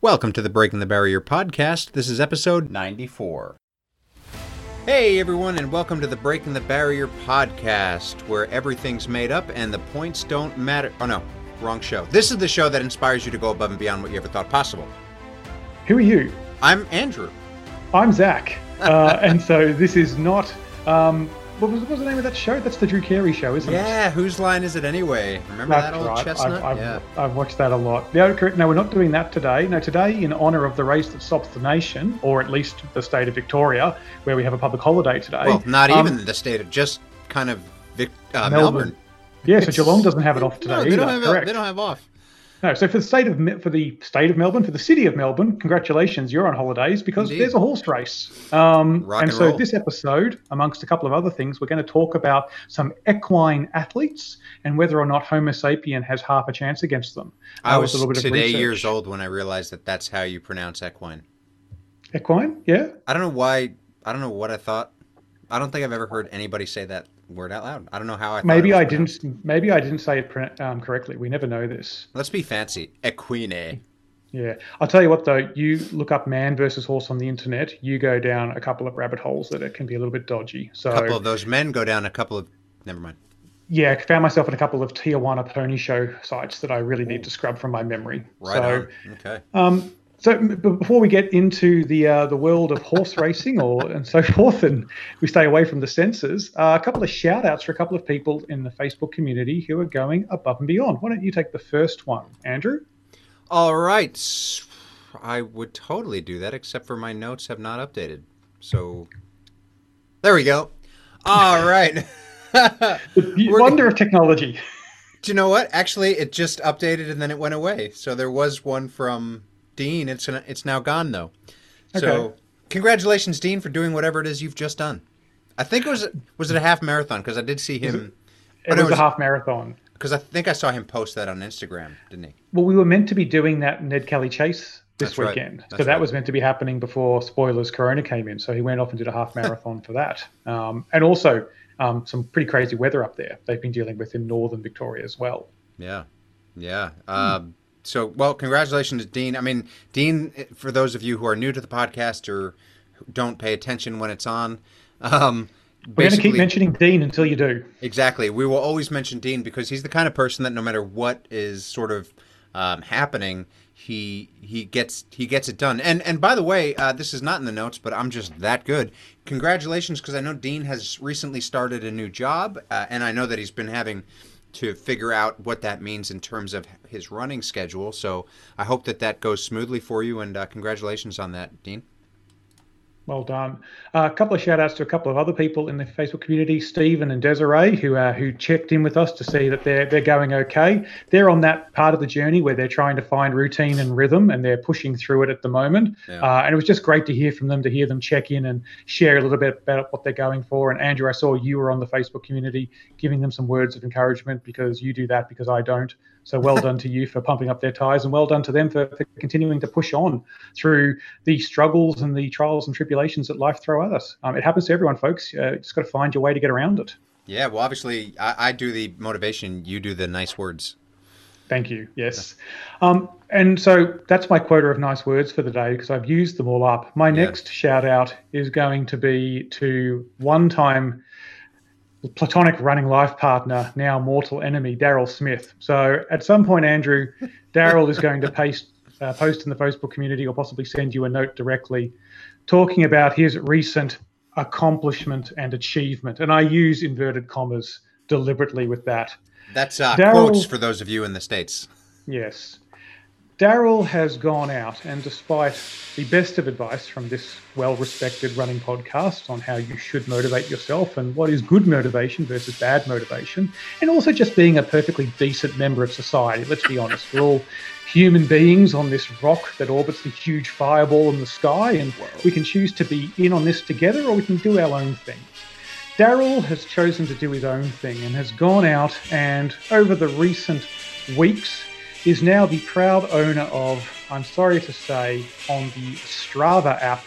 Welcome to the Breaking the Barrier podcast. This is episode 94. Hey everyone, and welcome to the Breaking the Barrier podcast, where everything's made up and the points don't matter. Oh no, wrong show. This is the show that inspires you to go above and beyond what you ever thought possible. Who are you? I'm Andrew. I'm Zach. Uh, and so this is not. Um, what was, what was the name of that show? That's the Drew Carey show, isn't it? Yeah, whose line is it anyway? Remember That's that old right. chestnut? I've, I've, yeah. I've watched that a lot. No, we're not doing that today. No, today, in honour of the race that stops the nation, or at least the state of Victoria, where we have a public holiday today. Well, not um, even the state of just kind of Vic, uh, Melbourne. Melbourne. Yeah, so Geelong doesn't have it off today No, they either. don't have correct. they don't have off. No, so for the state of for the state of Melbourne, for the city of Melbourne, congratulations, you're on holidays because Indeed. there's a horse race. Um, Rock and and so roll. this episode, amongst a couple of other things, we're going to talk about some equine athletes and whether or not Homo sapien has half a chance against them. I Uh, was a little bit today years old when I realized that that's how you pronounce equine. Equine, yeah. I don't know why. I don't know what I thought. I don't think I've ever heard anybody say that word out loud. I don't know how I. Maybe I pronounced. didn't. Maybe I didn't say it um, correctly. We never know this. Let's be fancy. Equine. Yeah, I'll tell you what though. You look up man versus horse on the internet, you go down a couple of rabbit holes that it can be a little bit dodgy. So A couple of those men go down a couple of. Never mind. yeah, I found myself in a couple of Tijuana pony show sites that I really need to scrub from my memory. Right so, on. Okay. um, so before we get into the uh, the world of horse racing or and so forth, and we stay away from the censors, uh, a couple of shout outs for a couple of people in the Facebook community who are going above and beyond. Why don't you take the first one, Andrew? All right, I would totally do that, except for my notes have not updated. So. There we go. All right. The wonder of technology. Do you know what? Actually, it just updated and then it went away. So there was one from Dean. It's it's now gone though. So congratulations, Dean, for doing whatever it is you've just done. I think it was was it a half marathon because I did see him It Oh, no, was it a half marathon. because I think I saw him post that on Instagram, didn't he? Well, we were meant to be doing that Ned Kelly Chase this That's right. weekend. So That's that right. was meant to be happening before spoilers Corona came in. So he went off and did a half marathon for that. Um, and also um, some pretty crazy weather up there. They've been dealing with in northern Victoria as well. Yeah, yeah. Um, so, well, congratulations, Dean. I mean, Dean, for those of you who are new to the podcast or don't pay attention when it's on, um, We're going to keep mentioning Dean until you do. Exactly. We will always mention Dean because he's the kind of person that no matter what is sort of um, happening, he he gets he gets it done. And and by the way, uh, this is not in the notes, but I'm just that good. Congratulations, because I know Dean has recently started a new job, uh, and I know that he's been having to figure out what that means in terms of his running schedule. So I hope that that goes smoothly for you, and uh, congratulations on that, Dean. Well done. Uh, a couple of shout outs to a couple of other people in the Facebook community, Stephen and Desiree, who uh, who checked in with us to see that they're they're going okay. They're on that part of the journey where they're trying to find routine and rhythm, and they're pushing through it at the moment. Yeah. Uh, and it was just great to hear from them, to hear them check in and share a little bit about what they're going for. And Andrew, I saw you were on the Facebook community giving them some words of encouragement because you do that because I don't. So well done to you for pumping up their tires, and well done to them for, for continuing to push on through the struggles and the trials and tribulations that life throw at us. Um, it happens to everyone, folks. Uh, just got to find your way to get around it. Yeah. Well, obviously, I, I do the motivation. You do the nice words. Thank you. Yes. Um, and so that's my quota of nice words for the day because I've used them all up. My Yeah. next shout out is going to be to one time platonic running life partner, now mortal enemy, Daryl Smith. So at some point, Andrew, Daryl is going to paste, uh, post in the Facebook community or possibly send you a note directly talking about his recent accomplishment and achievement. And I use inverted commas deliberately with that. That's uh, Daryl- quotes for those of you in the states. Yes. Daryl has gone out, and despite the best of advice from this well respected running podcast on how you should motivate yourself and what is good motivation versus bad motivation, and also just being a perfectly decent member of society, let's be honest, we're all human beings on this rock that orbits the huge fireball in the sky, and we can choose to be in on this together or we can do our own thing. Daryl has chosen to do his own thing and has gone out and, over the recent weeks, is now the proud owner of, I'm sorry to say, on the Strava app,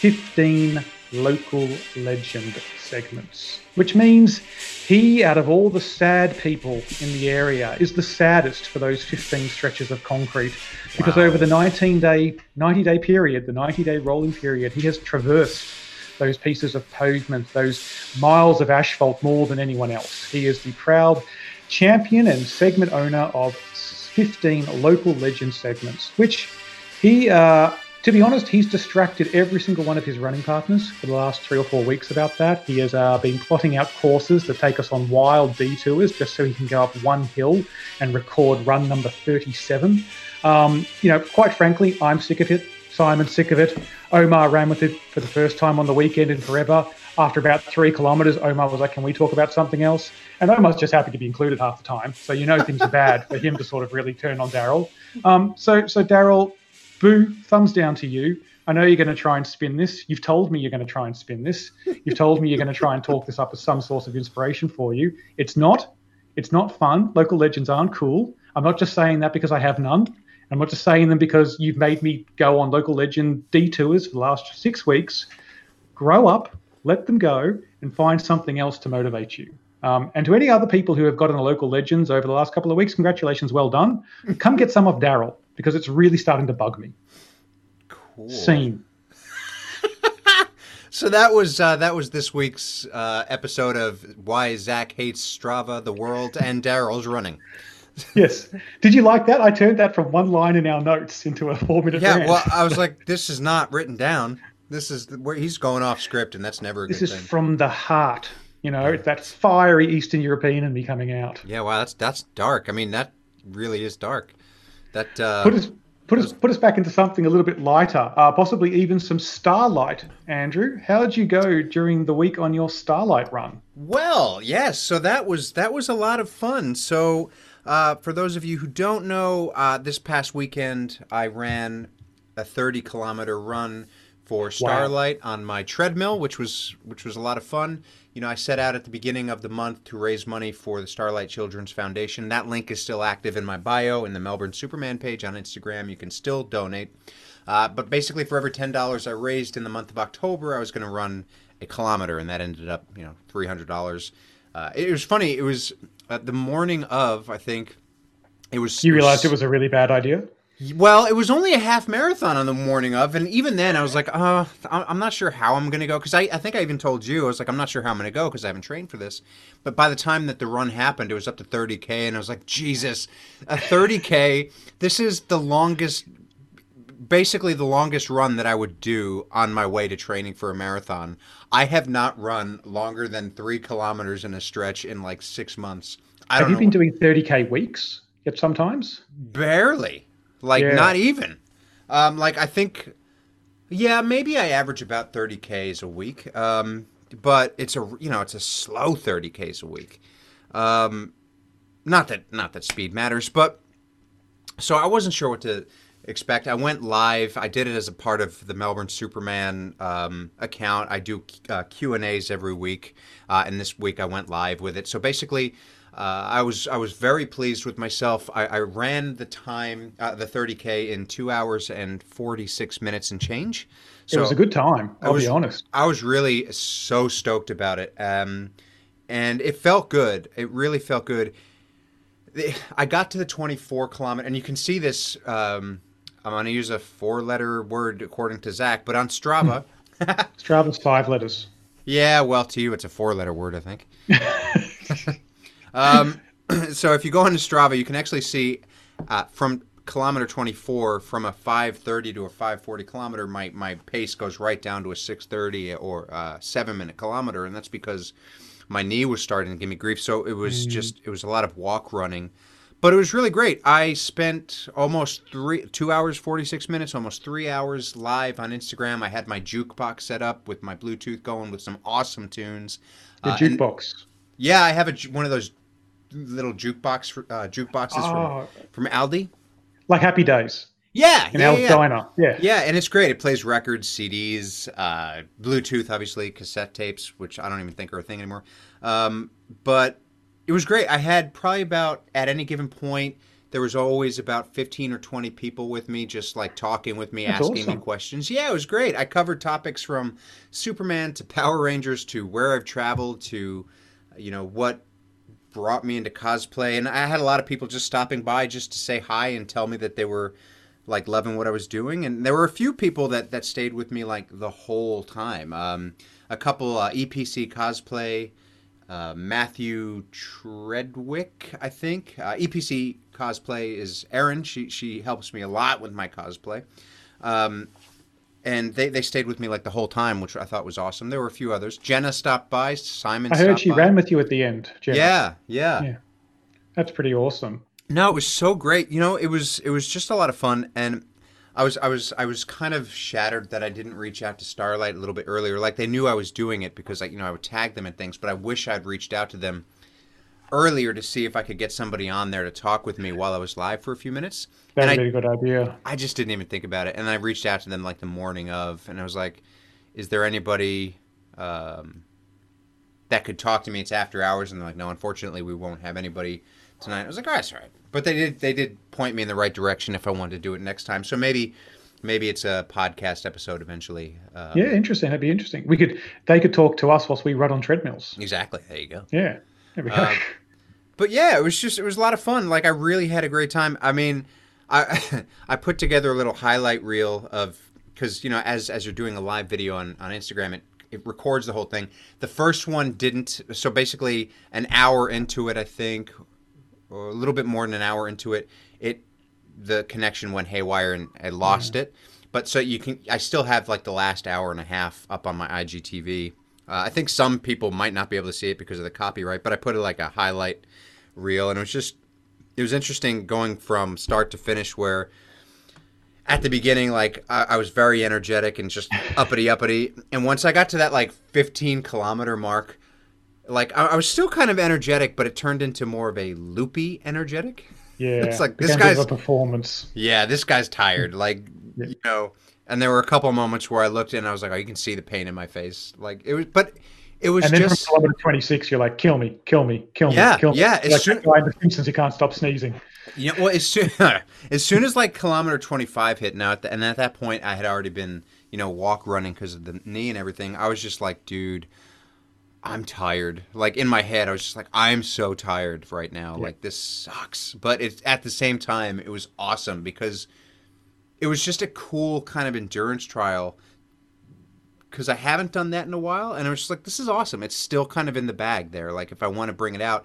15 local legend segments, which means he, out of all the sad people in the area, is the saddest for those 15 stretches of concrete. Because Wow. over the 19 day, 90 day period, the 90 day rolling period, he has traversed those pieces of pavement, those miles of asphalt more than anyone else. He is the proud champion and segment owner of 15 local legend segments, which he, uh, to be honest, he's distracted every single one of his running partners for the last three or four weeks about that. He has uh, been plotting out courses that take us on wild detours just so he can go up one hill and record run number 37. Um, you know, quite frankly, I'm sick of it. Simon's sick of it. Omar ran with it for the first time on the weekend in forever. After about three kilometers, Omar was like, Can we talk about something else? And Omar's just happy to be included half the time. So you know things are bad for him to sort of really turn on Daryl. Um, so, so Daryl, boo, thumbs down to you. I know you're going to try and spin this. You've told me you're going to try and spin this. You've told me you're going to try and talk this up as some source of inspiration for you. It's not. It's not fun. Local legends aren't cool. I'm not just saying that because I have none. I'm not just saying them because you've made me go on local legend detours for the last six weeks. Grow up, let them go, and find something else to motivate you. Um, and to any other people who have gotten a local legends over the last couple of weeks, congratulations, well done. Come get some of Daryl because it's really starting to bug me. Cool. Scene. So that was uh, that was this week's uh, episode of why Zach hates Strava, the world, and Daryl's running. Yes. Did you like that? I turned that from one line in our notes into a four minute Yeah, rant. well, I was like, this is not written down. This is where he's going off script, and that's never a this good thing. This is from the heart. You know, it's that fiery Eastern European in me coming out. Yeah, wow, that's that's dark. I mean, that really is dark. That uh, Put us, put us, put us back into something a little bit lighter, uh, possibly even some starlight. Andrew, how did you go during the week on your starlight run? Well, yes. So that was that was a lot of fun. So uh, for those of you who don't know, uh, this past weekend I ran a 30 kilometer run for Starlight on my treadmill, which was which was a lot of fun. You know, I set out at the beginning of the month to raise money for the Starlight Children's Foundation. That link is still active in my bio in the Melbourne Superman page on Instagram. You can still donate. Uh, but basically, for every ten dollars I raised in the month of October, I was going to run a kilometer, and that ended up, you know, three hundred dollars. Uh, it was funny. It was uh, the morning of, I think. It was. You realized it was a really bad idea. Well, it was only a half marathon on the morning of, and even then, I was like, uh, I'm not sure how I'm going to go because I, I think I even told you I was like, I'm not sure how I'm going to go because I haven't trained for this. But by the time that the run happened, it was up to 30k, and I was like, Jesus, a 30k. This is the longest, basically the longest run that I would do on my way to training for a marathon. I have not run longer than three kilometers in a stretch in like six months. I Have you know. been doing 30k weeks yet? Sometimes. Barely. Like Yeah. not even. Um, like I think, yeah, maybe I average about thirty k's a week. Um, but it's a you know it's a slow thirty k's a week. Um, not that not that speed matters, but so I wasn't sure what to expect. I went live. I did it as a part of the Melbourne Superman um, account. I do uh, Q and A's every week, uh, and this week I went live with it. So basically, uh, I was I was very pleased with myself. I, I ran the time, uh, the 30k, in two hours and 46 minutes and change. So it was a good time. I'll was- be honest. I was really so stoked about it, um, and it felt good. It really felt good. I got to the 24 kilometer, and you can see this. Um, I'm going to use a four-letter word according to Zach, but on Strava, Strava's five letters. yeah, well, to you it's a four-letter word, I think. um, so if you go on Strava, you can actually see uh, from kilometer 24 from a 530 to a 540 kilometer my, my pace goes right down to a 630 or uh, 7 minute kilometer and that's because my knee was starting to give me grief so it was just it was a lot of walk running but it was really great i spent almost three two hours 46 minutes almost three hours live on instagram i had my jukebox set up with my bluetooth going with some awesome tunes The Uh, and- jukebox. yeah i have a one of those little jukebox uh, jukeboxes Oh, from, from aldi like Happy Days yeah in yeah, yeah. diner. Yeah. Yeah, and it's great. It plays records, CDs, uh, Bluetooth, obviously, cassette tapes, which I don't even think are a thing anymore. Um, but it was great. I had probably about at any given point there was always about 15 or 20 people with me, just like talking with me, That's asking me questions. Yeah, it was great. I covered topics from Superman to Power Rangers to where I've traveled to, you know, what brought me into cosplay. And I had a lot of people just stopping by just to say hi and tell me that they were like loving what I was doing. And there were a few people that, that stayed with me like the whole time. Um, a couple uh, EPC cosplay, uh, Matthew Treadwick, I think. Uh, EPC cosplay is Erin. She she helps me a lot with my cosplay. Um, and they, they stayed with me like the whole time, which I thought was awesome. There were a few others. Jenna stopped by. Simon. I heard she by. ran with you at the end. Jenna. Yeah, yeah, Yeah. That's pretty awesome. No, it was so great. You know, it was it was just a lot of fun, and I was I was I was kind of shattered that I didn't reach out to Starlight a little bit earlier. Like they knew I was doing it because like you know I would tag them and things, but I wish I'd reached out to them earlier to see if I could get somebody on there to talk with me while I was live for a few minutes. That would be a good idea. I just didn't even think about it, and I reached out to them like the morning of, and I was like, "Is there anybody um, that could talk to me? It's after hours." And they're like, "No, unfortunately, we won't have anybody tonight." I was like, "Oh, that's all right." But they did they did point me in the right direction if I wanted to do it next time. So maybe maybe it's a podcast episode eventually. Um, Yeah, interesting. That'd be interesting. We could they could talk to us whilst we run on treadmills. exactly. There you go. Yeah. There we go. Um, but yeah, it was just it was a lot of fun. Like I really had a great time. I mean, I I put together a little highlight reel of because you know as as you're doing a live video on on Instagram, it it records the whole thing. The first one didn't. So basically, an hour into it, I think, a little bit more than an hour into it, it the connection went haywire and I lost it. But so you can, I still have like the last hour and a half up on my IGTV. Uh, I think some people might not be able to see it because of the copyright, but I put it like a highlight reel, and it was just, it was interesting going from start to finish. Where at the beginning, like I, I was very energetic and just uppity uppity, and once I got to that like 15 kilometer mark, like I, I was still kind of energetic, but it turned into more of a loopy energetic. yeah. it's like, this Became a bit of guy's- a performance. Yeah, this guy's tired. Like, Yeah. you know, and there were a couple moments where I looked in and I was like, oh, you can see the pain in my face. Like it was, but it was And then just from kilometer 26, you're like, kill me, kill me, kill me, Yeah, kill me. yeah, it's Like true. that The Simpsons who can't stop sneezing. you know, well, as soon as soon as like kilometer twenty five hit now, at the, and at that point I had already been you know walk running because of the knee and everything. I was just like, dude. I'm tired. Like in my head, I was just like, I'm so tired right now. Yeah. Like this sucks. But it's at the same time, it was awesome because it was just a cool kind of endurance trial. Because I haven't done that in a while, and I was just like, this is awesome. It's still kind of in the bag there. Like if I want to bring it out,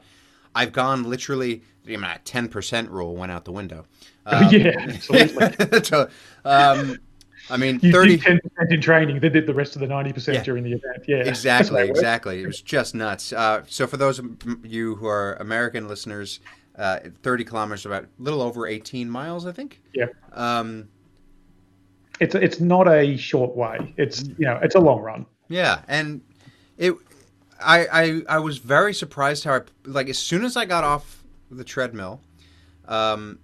I've gone literally. I mean, ten percent rule went out the window. Um, yeah, absolutely. so, um, I mean, You thirty. did 10% in training, they did the rest of the 90% Yeah. during the event. Yeah. Exactly, how it works. exactly. It was just nuts. Uh, so for those of you who are American listeners, uh, 30 kilometers, about a little over 18 miles, I think. Yeah. Um, It's, it's not a short way. It's, you know, it's a long run. yeah, and it, I, I, I was very surprised how I like as soon as I got off the treadmill, um,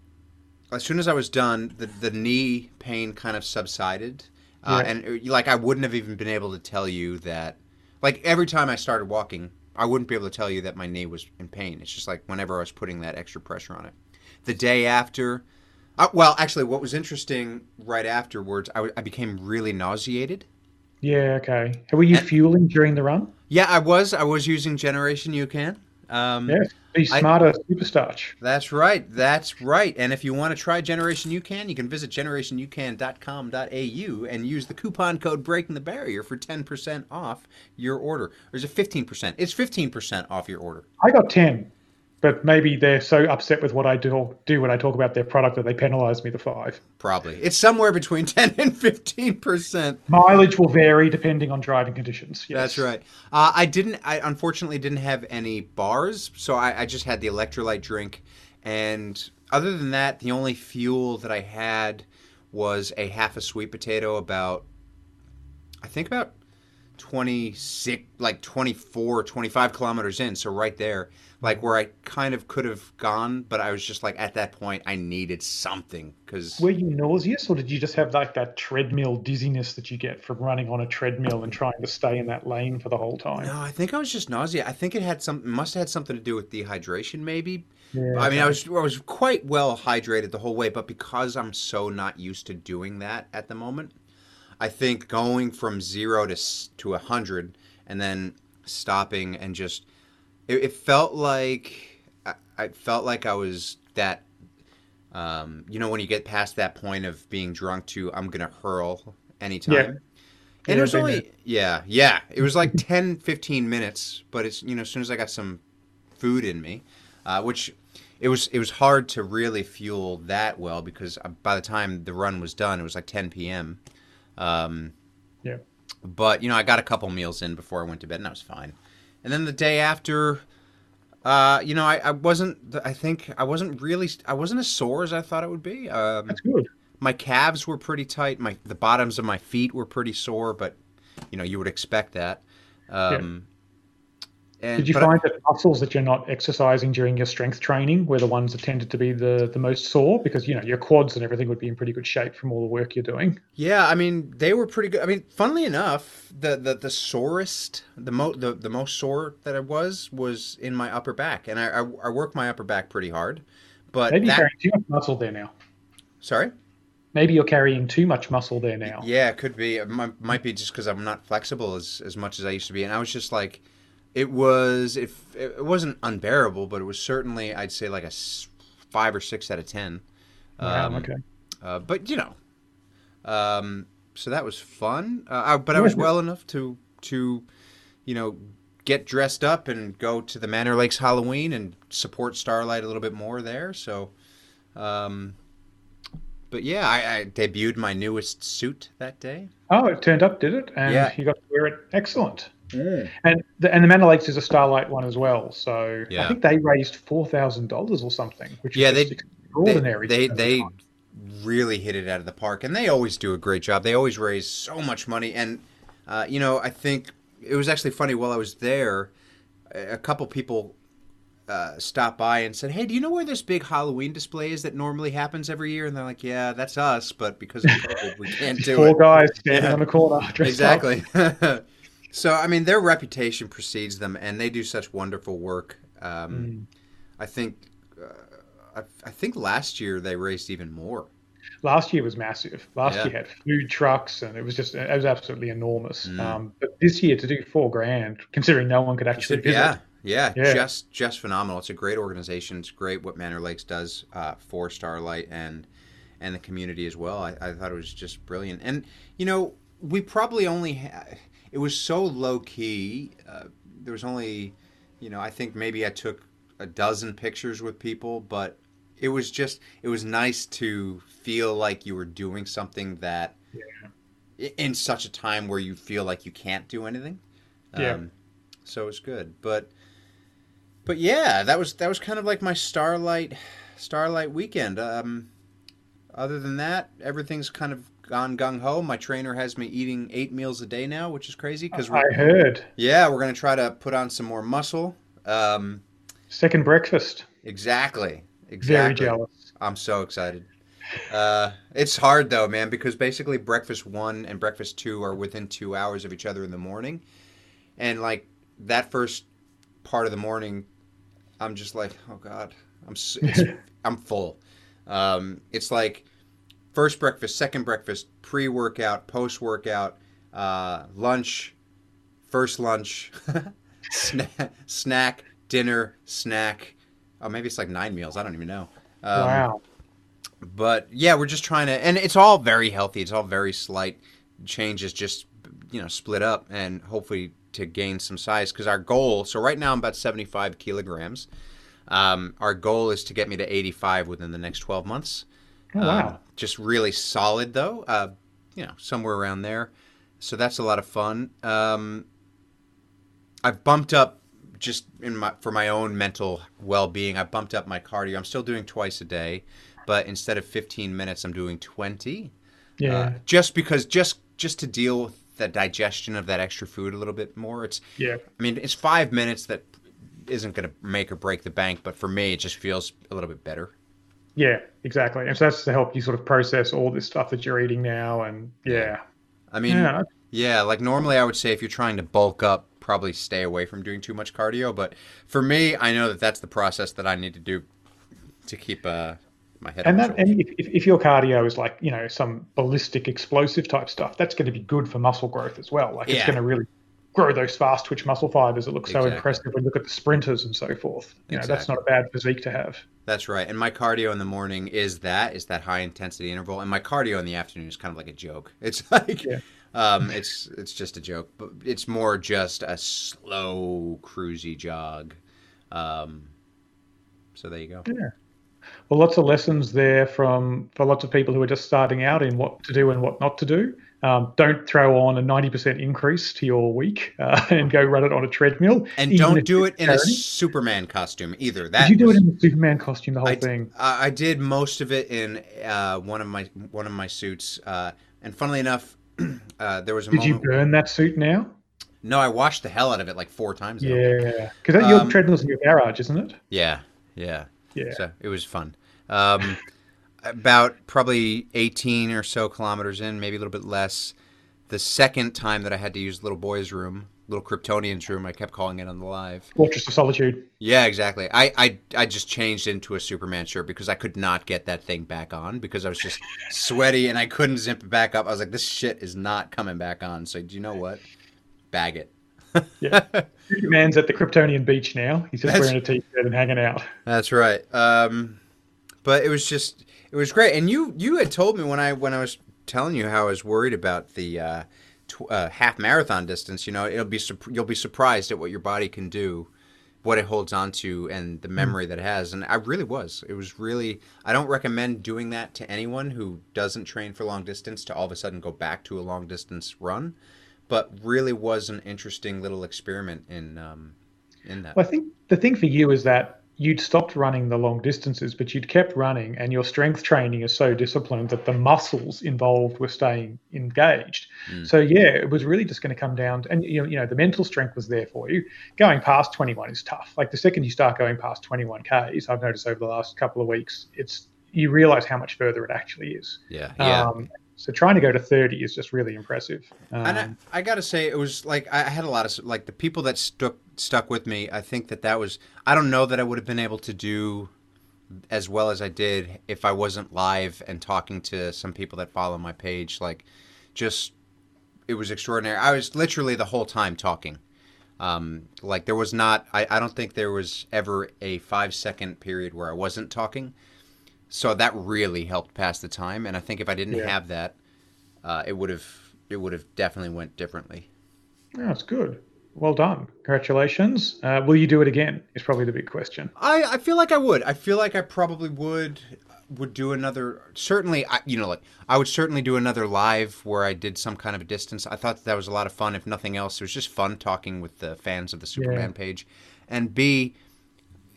as soon as I was done, the the knee pain kind of subsided, uh, Yeah. and uh, like I wouldn't have even been able to tell you that. Like every time I started walking, I wouldn't be able to tell you that my knee was in pain. It's just like whenever I was putting that extra pressure on it. The day after, uh, well, actually, what was interesting right afterwards, I, w- I became really nauseated. Yeah, okay. Were you And- fueling during the run? Yeah, I was. I was using Generation UCAN. Um, Yes. Be I- smarter, superstarch. That's right. That's right. And if you want to try Generation UCAN, you can visit generationucan.com.au and use the coupon code Breaking the Barrier for 10% off your order. Or is it 15%? It's 15% off your order. I got 10, but maybe they're so upset with what I do, do when I talk about their product that they penalize me the five. Probably. It's somewhere between 10 and 15%. Mileage will vary depending on driving conditions. Yes. That's right. Uh, I didn't. I unfortunately didn't have any bars, so I, I just had the electrolyte drink. And other than that, the only fuel that I had was a half a sweet potato, about I think about 26 like 24 25 kilometers in so right there like where i kind of could have gone but i was just like at that point i needed something because Were you nauseous, or did you just have like that treadmill dizziness that you get from running on a treadmill and trying to stay in that lane for the whole time? no i think i was just nauseous. I think it had some must have had something to do with dehydration maybe. Yeah, I mean, I was I was quite well hydrated the whole way, but because I'm so not used to doing that at the moment, I think going from zero to to a hundred and then stopping and just it, it felt like I, I felt like I was that. Um, you know when you get past that point of being drunk to I'm gonna hurl anytime. Yeah. And Yeah, it was only yeah yeah it was like 10 15 minutes but it's you know as soon as I got some food in me uh, which it was it was hard to really fuel that well because uh, by the time the run was done it was like 10 p.m. Um, Yeah. But you know I got a couple meals in before I went to bed and that was fine. And then the day after, uh, you know I, I wasn't I think I wasn't really I wasn't as sore as I thought it would be. Um, That's good. my calves were pretty tight. My the bottoms of my feet were pretty sore, but you know you would expect that. Um, and, Did you but I- find that muscles that you're not exercising during your strength training were the ones that tended to be the, the most sore? Because you know your quads and everything would be in pretty good shape from all the work you're doing. Yeah, I mean they were pretty good. I mean, funnily enough, the the, the sorest, the mo the, the most sore that I was was in my upper back, and I I, I work my upper back pretty hard. But Maybe that, carrying too much muscle there now. sorry, Maybe you're carrying too much muscle there now. yeah, it could be. It might, might be just because I'm not flexible as as much as I used to be, and I was just like, it was if it wasn't unbearable, but it was certainly I'd say like a five or six out of ten. Wow, Um, okay. Uh, but you know, um, so that was fun. Uh, I, but I was well enough to to, you know, get dressed up and go to the Manor Lakes Halloween and support Starlight a little bit more there. So, um, but yeah, I, I debuted my newest suit that day. Oh, it turned up, did it? And Yeah. you got to wear it. Excellent. And the, and the Manor Lakes is a Starlight one as well. So Yeah. I think they raised four thousand dollars or something, which Yeah, is they- extraordinary. They they, they really hit it out of the park, and they always do a great job. They always raise so much money, and uh, you know, I think it was actually funny while I was there, a couple people uh, stopped by and said, "Hey, do you know where this big Halloween display is that normally happens every year?" And they're like, "Yeah, that's us, but because of COVID, we can't do four it." guys standing Yeah. on the corner. Exactly. so I mean, their reputation precedes them, and they do such wonderful work. Um, Mm. I think. Uh, I, I think last year they raised even more. Last year was massive. Last Yeah. year had food trucks, and it was just it was absolutely enormous. Mm. Um, but this year to do four grand, considering no one could actually visit, yeah, yeah, Yeah. just just phenomenal. It's a great organization. It's great what Manor Lakes does uh, for Starlight and and the community as well. I, I thought it was just brilliant. And you know, we probably only ha- it was so low key. Uh, there was only, you know, I think maybe I took a dozen pictures with people, but it was just it was nice to feel like you were doing something that i- in such a time where you feel like you can't do anything. Yeah. Um, so it's good, but but yeah, that was that was kind of like my starlight starlight weekend. Um, other than that, everything's kind of gone gung ho. My trainer has me eating eight meals a day now, which is crazy because I heard yeah, we're gonna try to put on some more muscle. Um, second breakfast. exactly, Exactly. Very jealous. I'm so excited. Uh, it's hard though, man, because basically breakfast one and breakfast two are within two hours of each other in the morning, and like that first part of the morning, I'm just like, oh god, I'm I'm full. Um, it's like first breakfast, second breakfast, pre-workout, post-workout, uh, lunch, first lunch, snack, snack, dinner, snack. Oh, maybe it's like nine meals. I don't even know. Um, wow. but yeah, we're just trying to, and it's all very healthy. It's all very slight changes, just you know, split up and hopefully to gain some size. Because our goal, so right now I'm about 75 kilograms. Um, our goal is to get me to 85 within the next 12 months. Oh, Um, wow. Just really solid though. Uh, you know, somewhere around there. So that's a lot of fun. Um, I've bumped up just in my for my own mental well-being. I bumped up my cardio. I'm still doing twice a day, but instead of 15 minutes, I'm doing 20. yeah. Uh, just because just just to deal with the digestion of that extra food a little bit more. It's Yeah. I mean, it's five minutes that isn't going to make or break the bank, but for me, it just feels a little bit better. Yeah, exactly. And so that's to help you sort of process all this stuff that you're eating now. And yeah. I mean, Yeah. yeah, like normally I would say if you're trying to bulk up, probably stay away from doing too much cardio. But for me, I know that that's the process that I need to do to keep uh, my head. And that, and if, if, your cardio is like, you know, some ballistic explosive type stuff, that's going to be good for muscle growth as well. Like it's Yeah. going to really grow those fast twitch muscle fibers that look so impressive when you look at the sprinters and so forth. You know, that's not a bad physique to have. That's right. And my cardio in the morning is that is that high intensity interval, and my cardio in the afternoon is kind of like a joke. It's like, Yeah. um, it's it's just a joke, but it's more just a slow, cruisy jog. Um, so there you go. Yeah. Well, lots of lessons there from for lots of people who are just starting out in what to do and what not to do. Um, don't throw on a 90% increase to your week uh, and go run it on a treadmill. And don't do it in a. Superman costume either. That Did you do was- it in the Superman costume, the whole I, thing? I I did most of it in uh, one of my one of my suits, uh, and funnily enough, uh, there was a Did you moment. burn that suit now? No, I washed the hell out of it like four times. Yeah. Because your Um, treadmill's in your garage, isn't it? yeah, yeah. Yeah. So it was fun. Um, about probably 18 or so kilometers in, maybe a little bit less. The second time that I had to use little boy's room, little Kryptonian's room, I kept calling it on the live. Fortress of Solitude. Yeah, exactly. I, I I just changed into a Superman shirt because I could not get that thing back on because I was just sweaty and I couldn't zip it back up. I was like, this shit is not coming back on. So do you know what? Bag it. Yeah. Superman's at the Kryptonian beach now. He's just That's- wearing a t-shirt and hanging out. That's right. Um, but it was just it was great. And you you had told me when I when I was telling you how I was worried about the uh, tw- uh, half marathon distance. You know, it'll be sup- you'll be surprised at what your body can do, what it holds on to, and the memory that it has. And I really was. It was really. I don't recommend doing that to anyone who doesn't train for long distance to all of a sudden go back to a long distance run. But really was an interesting little experiment in um, in that. Well, I think the thing for you is that you'd stopped running the long distances, but you'd kept running, and your strength training is so disciplined that the muscles involved were staying engaged. Mm. So yeah, it was really just going to come down, to, and you know, you know, the mental strength was there for you. Going past 21 is tough. Like the second you start going past 21 k's, I've noticed over the last couple of weeks, it's you realize how much further it actually is. Yeah, yeah. Um, so trying to go to 30 is just really impressive. Um, And I, I got to say, it was like I had a lot of like the people that stuck stuck with me. I think that that was. I don't know that I would have been able to do as well as I did if I wasn't live and talking to some people that follow my page. Like, just it was extraordinary. I was literally the whole time talking. Um, like there was not. I, I don't think there was ever a five second period where I wasn't talking. So that really helped pass the time. And I think if I didn't Yeah. have that, uh, it would have it would have definitely went differently. Oh, that's good. Well done. Congratulations. Uh, will you do it again? Is probably the big question. I, I feel like I would. I feel like I probably would would do another. Certainly, I, you know, like I would certainly do another live where I did some kind of a distance. I thought that, that was a lot of fun. If nothing else, it was just fun talking with the fans of the Superman page. And B,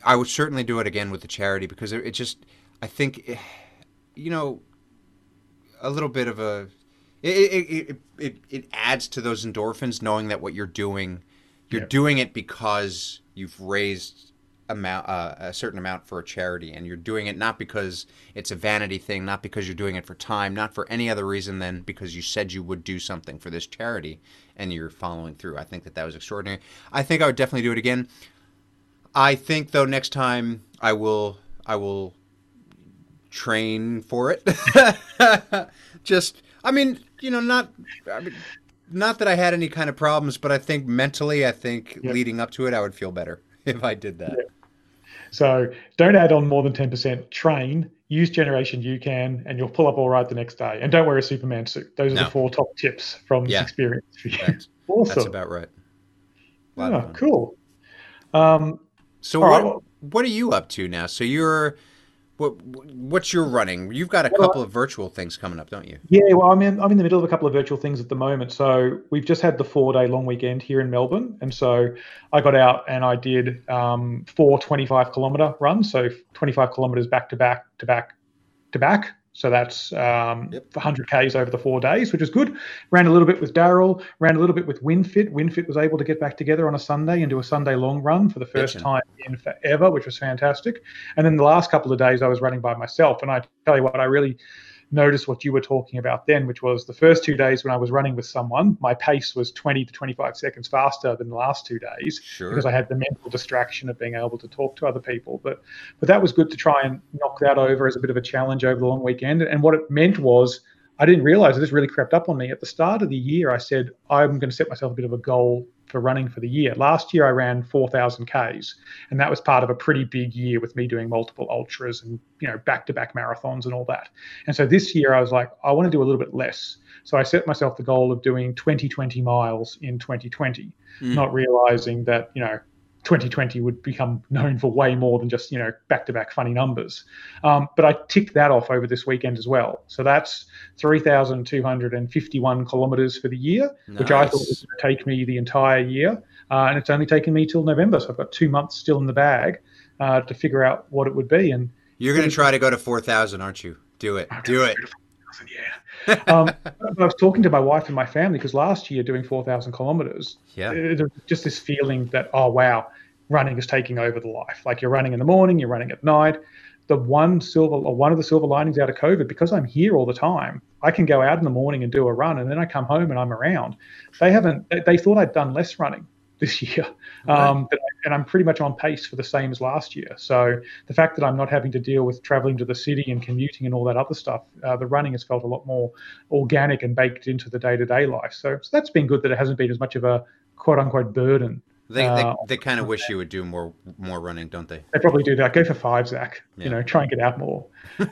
I would certainly do it again with the charity because it, it just. I think, you know, a little bit of a. It, it, it, it, it adds to those endorphins knowing that what you're doing, you're doing it because you've raised amount uh, a certain amount for a charity and you're doing it not because it's a vanity thing not because you're doing it for time not for any other reason than because you said you would do something for this charity and you're following through. I think that that was extraordinary. I think i would definitely do it again. I think though next time i will i will train for it just i mean you know not I mean, not that i had any kind of problems but i think mentally i think leading up to it i would feel better if i did that So don't add on more than 10%. Train, use Generation UCAN, and you'll pull up all right the next day. And don't wear a Superman suit. Those are No. the four top tips from this Yeah. experience for you. That's, awesome. that's about right. A Oh, cool. Um, So what, right, what are you up to now? So you're what what's your running? You've got a Well, couple of virtual things coming up, don't you? yeah, well, I'm in, I'm in the middle of a couple of virtual things at the moment. So we've just had the four day long weekend here in Melbourne. And so I got out and I did um, four 25 kilometer runs. So 25 kilometers back to back to back to back. So that's um, yep. 100 Ks over the four days, which is good. Ran a little bit with Daryl, ran a little bit with WinFit. WinFit was able to get back together on a Sunday and do a Sunday long run for the first time in forever, which was fantastic. And then the last couple of days I was running by myself. And I tell you what, I really notice what you were talking about then, which was the first two days when I was running with someone, my pace was 20 to 25 seconds faster than the last two days sure. because I had the mental distraction of being able to talk to other people. But but that was good to try and knock that over as a bit of a challenge over the long weekend. And what it meant was I didn't realize this really crept up on me. At the start of the year, I said, I'm going to set myself a bit of a goal for running for the year. Last year, I ran 4,000 Ks, and that was part of a pretty big year with me doing multiple ultras and, you know, back to back marathons and all that. And so this year, I was like, I want to do a little bit less. So I set myself the goal of doing 20, 20 miles in 2020, mm. not realizing that, you know, 2020 would become known for way more than just you know back-to-back funny numbers. Um, but I ticked that off over this weekend as well. So that's 3,251 kilometers for the year, nice. which I thought was going to take me the entire year, uh, and it's only taken me till November. So I've got two months still in the bag uh, to figure out what it would be. And you're going to try to go to 4,000, aren't you? Do it. Do it. Yeah. um, I was talking to my wife and my family because last year doing 4,000 kilometers, yeah, just this feeling that, oh, wow, running is taking over the life. Like you're running in the morning, you're running at night. The one silver or one of the silver linings out of COVID, because I'm here all the time, I can go out in the morning and do a run, and then I come home and I'm around. They haven't. They, they thought I'd done less running this year, right. um, but, and I'm pretty much on pace for the same as last year. So the fact that I'm not having to deal with traveling to the city and commuting and all that other stuff, uh, the running has felt a lot more organic and baked into the day-to-day life. So, so that's been good that it hasn't been as much of a quote unquote burden they, uh, they, they kind of wish you would do more more running, don't they? They probably do that. Go for five, Zach. Yeah. You know, try and get out more.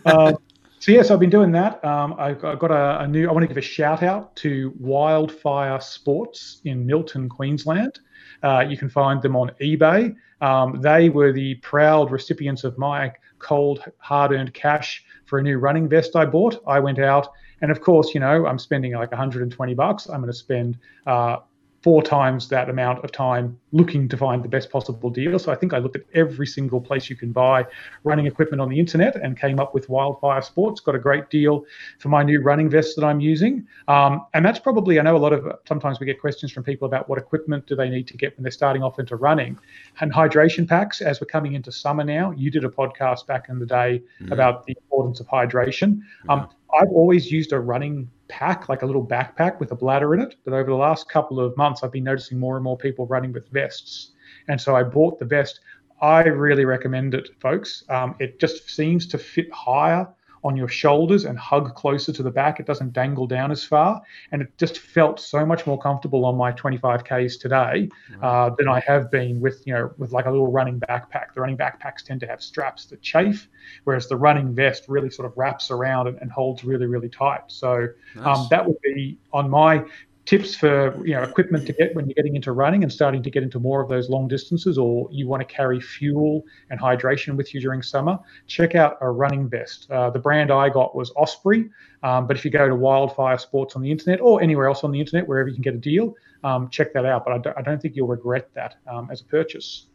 uh, so yes, I've been doing that. Um, I, have got a, a, new. I want to give a shout out to Wildfire Sports in Milton, Queensland. Uh, you can find them on eBay. Um, they were the proud recipients of my cold, hard-earned cash for a new running vest I bought. I went out, and of course, you know, I'm spending like 120 bucks. I'm going to spend uh, four times that amount of time looking to find the best possible deal. So I think I looked at every single place you can buy running equipment on the internet and came up with Wildfire Sports. Got a great deal for my new running vest that I'm using. Um, and that's probably, I know a lot of, sometimes we get questions from people about what equipment do they need to get when they're starting off into running. And hydration packs, as we're coming into summer now, you did a podcast back in the day mm-hmm. about the importance of hydration. Um, I've always used a running pack, like a little backpack with a bladder in it. But over the last couple of months, I've been noticing more and more people running with vests. And so I bought the vest. I really recommend it, folks. Um, it just seems to fit higher on your shoulders and hug closer to the back. It doesn't dangle down as far. And it just felt so much more comfortable on my 25Ks today uh, than I have been with, you know, with like a little running backpack. The running backpacks tend to have straps that chafe, whereas the running vest really sort of wraps around and, and holds really, really tight. So um, nice. um, that would be on my tips for you know equipment to get when you're getting into running and starting to get into more of those long distances or you want to carry fuel and hydration with you during summer check out a running vest uh, the brand i got was osprey um, but if you go to wildfire sports on the internet or anywhere else on the internet wherever you can get a deal um, check that out but I don't, I don't, think you'll regret that um, as a purchase.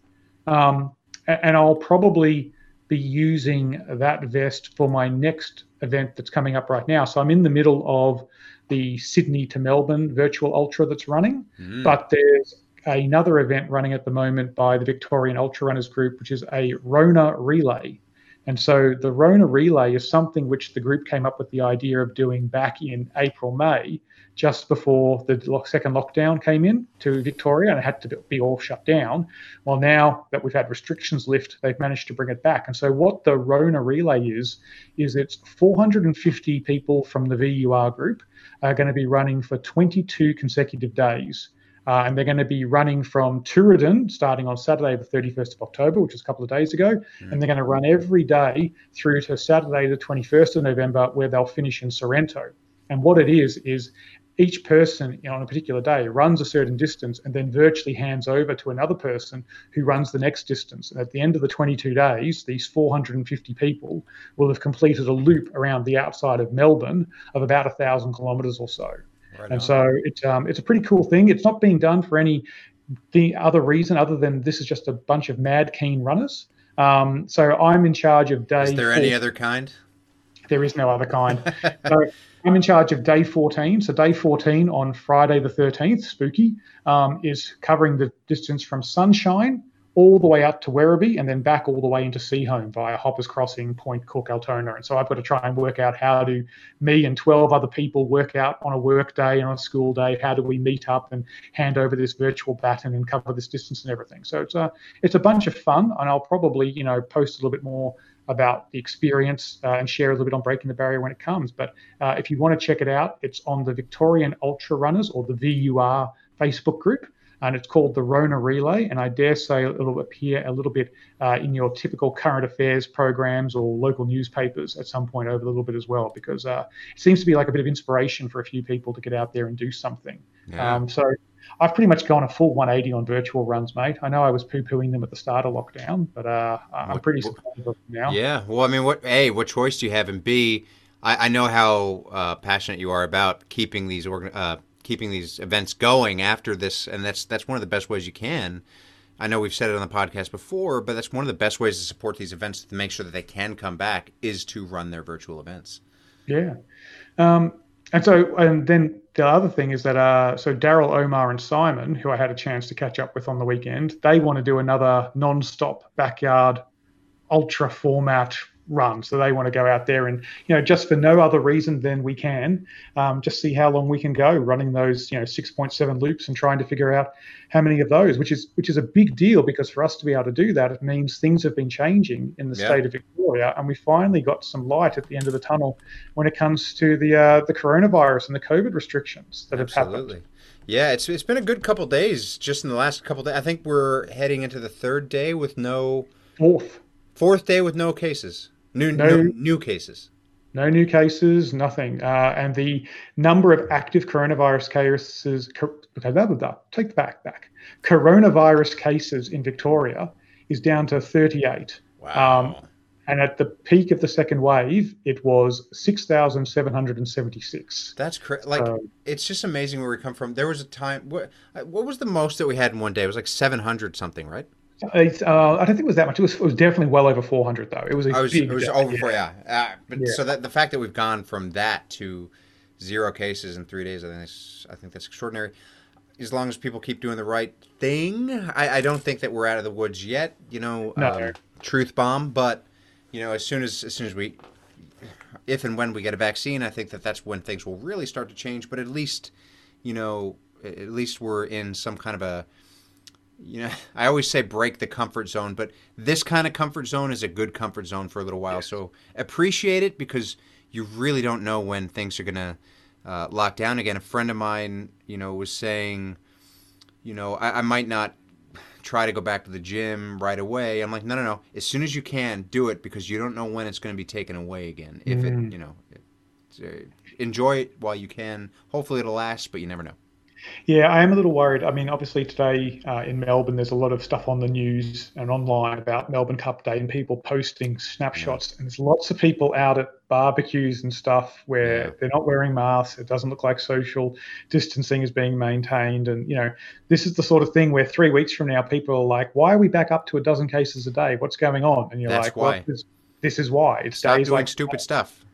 Um, and i'll probably be using that vest for my next event that's coming up right now. So i'm in the middle of the Sydney to Melbourne virtual ultra that's running, mm. but there's another event running at the moment by the Victorian Ultra Runners Group, which is a Rona Relay. And so the Rona Relay is something which the group came up with the idea of doing back in April, May, just before the second lockdown came in to Victoria and it had to be all shut down. Well, now that we've had restrictions lift, they've managed to bring it back. And so what the Rona Relay is, is it's 450 people from the VUR group are going to be running for 22 consecutive days. Uh, and they're going to be running from Tooradin starting on Saturday, the 31st of October, which is a couple of days ago. Mm. And they're going to run every day through to Saturday, the 21st of November, where they'll finish in Sorrento. And what it is, is each person on a particular day runs a certain distance and then virtually hands over to another person who runs the next distance. And at the end of the 22 days, these 450 people will have completed a loop around the outside of Melbourne of about a thousand kilometres or so. Right and on. so it's um, it's a pretty cool thing. It's not being done for any the other reason other than this is just a bunch of mad keen runners. Um, so I'm in charge of day. Is there any other kind? there is no other kind. so I'm in charge of day 14. So day 14 on Friday the 13th, spooky, um, is covering the distance from Sunshine all the way up to Werribee and then back all the way into Seaholme via Hoppers Crossing, Point Cook, Altona. And so I've got to try and work out how do me and 12 other people work out on a work day and on a school day, how do we meet up and hand over this virtual baton and cover this distance and everything. So it's a, it's a bunch of fun and I'll probably, you know, post a little bit more about the experience uh, and share a little bit on breaking the barrier when it comes. But uh, if you want to check it out, it's on the Victorian Ultra Runners or the VUR Facebook group and it's called the Rona Relay. And I dare say it'll appear a little bit uh, in your typical current affairs programs or local newspapers at some point over a little bit as well, because uh, it seems to be like a bit of inspiration for a few people to get out there and do something. Yeah. Um, so I've pretty much gone a full 180 on virtual runs, mate. I know I was poo-pooing them at the start of lockdown, but uh, I'm what, pretty supportive now. Yeah. Well, I mean, what? A, what choice do you have? And B, I, I know how uh, passionate you are about keeping these organ, uh, keeping these events going after this, and that's that's one of the best ways you can. I know we've said it on the podcast before, but that's one of the best ways to support these events to make sure that they can come back is to run their virtual events. Yeah, um, and so and then the other thing is that uh, so Daryl, Omar, and Simon, who I had a chance to catch up with on the weekend, they want to do another non-stop backyard ultra format run. So they want to go out there and, you know, just for no other reason than we can, um, just see how long we can go running those, you know, 6.7 loops and trying to figure out how many of those, which is which is a big deal because for us to be able to do that, it means things have been changing in the yeah. state of Victoria, and we finally got some light at the end of the tunnel when it comes to the uh, the coronavirus and the COVID restrictions that Absolutely. have happened. Yeah, it's it's been a good couple days just in the last couple days. I think we're heading into the third day with no fourth fourth day with no cases. New, no, no new cases. No new cases, nothing. Uh, and the number of active coronavirus cases, okay, blah, blah, blah, take the back, back. Coronavirus cases in Victoria is down to 38. Wow. Um, and at the peak of the second wave, it was 6,776. That's crazy. Like, it's just amazing where we come from. There was a time, what, what was the most that we had in one day? It was like 700 something, right? Uh, I don't think it was that much. It was, it was definitely well over 400, though. It was a was, big. It was over four, yeah. Uh, but yeah. so that the fact that we've gone from that to zero cases in three days, I think that's, I think that's extraordinary. As long as people keep doing the right thing, I, I don't think that we're out of the woods yet. You know, no. um, truth bomb. But you know, as soon as as soon as we, if and when we get a vaccine, I think that that's when things will really start to change. But at least, you know, at least we're in some kind of a you know, I always say break the comfort zone, but this kind of comfort zone is a good comfort zone for a little while. Yes. So appreciate it because you really don't know when things are going to uh, lock down again. A friend of mine, you know, was saying, you know, I, I, might not try to go back to the gym right away. I'm like, no, no, no. As soon as you can, do it because you don't know when it's going to be taken away again. If mm. it, you know, it, uh, enjoy it while you can. Hopefully it'll last, but you never know. Yeah, I am a little worried. I mean, obviously today uh, in Melbourne, there's a lot of stuff on the news and online about Melbourne Cup Day and people posting snapshots. And there's lots of people out at barbecues and stuff where yeah. they're not wearing masks. It doesn't look like social distancing is being maintained. And, you know, this is the sort of thing where three weeks from now, people are like, why are we back up to a dozen cases a day? What's going on? And you're That's like, why. well, this, this is why. It's Stop doing like stupid stuff.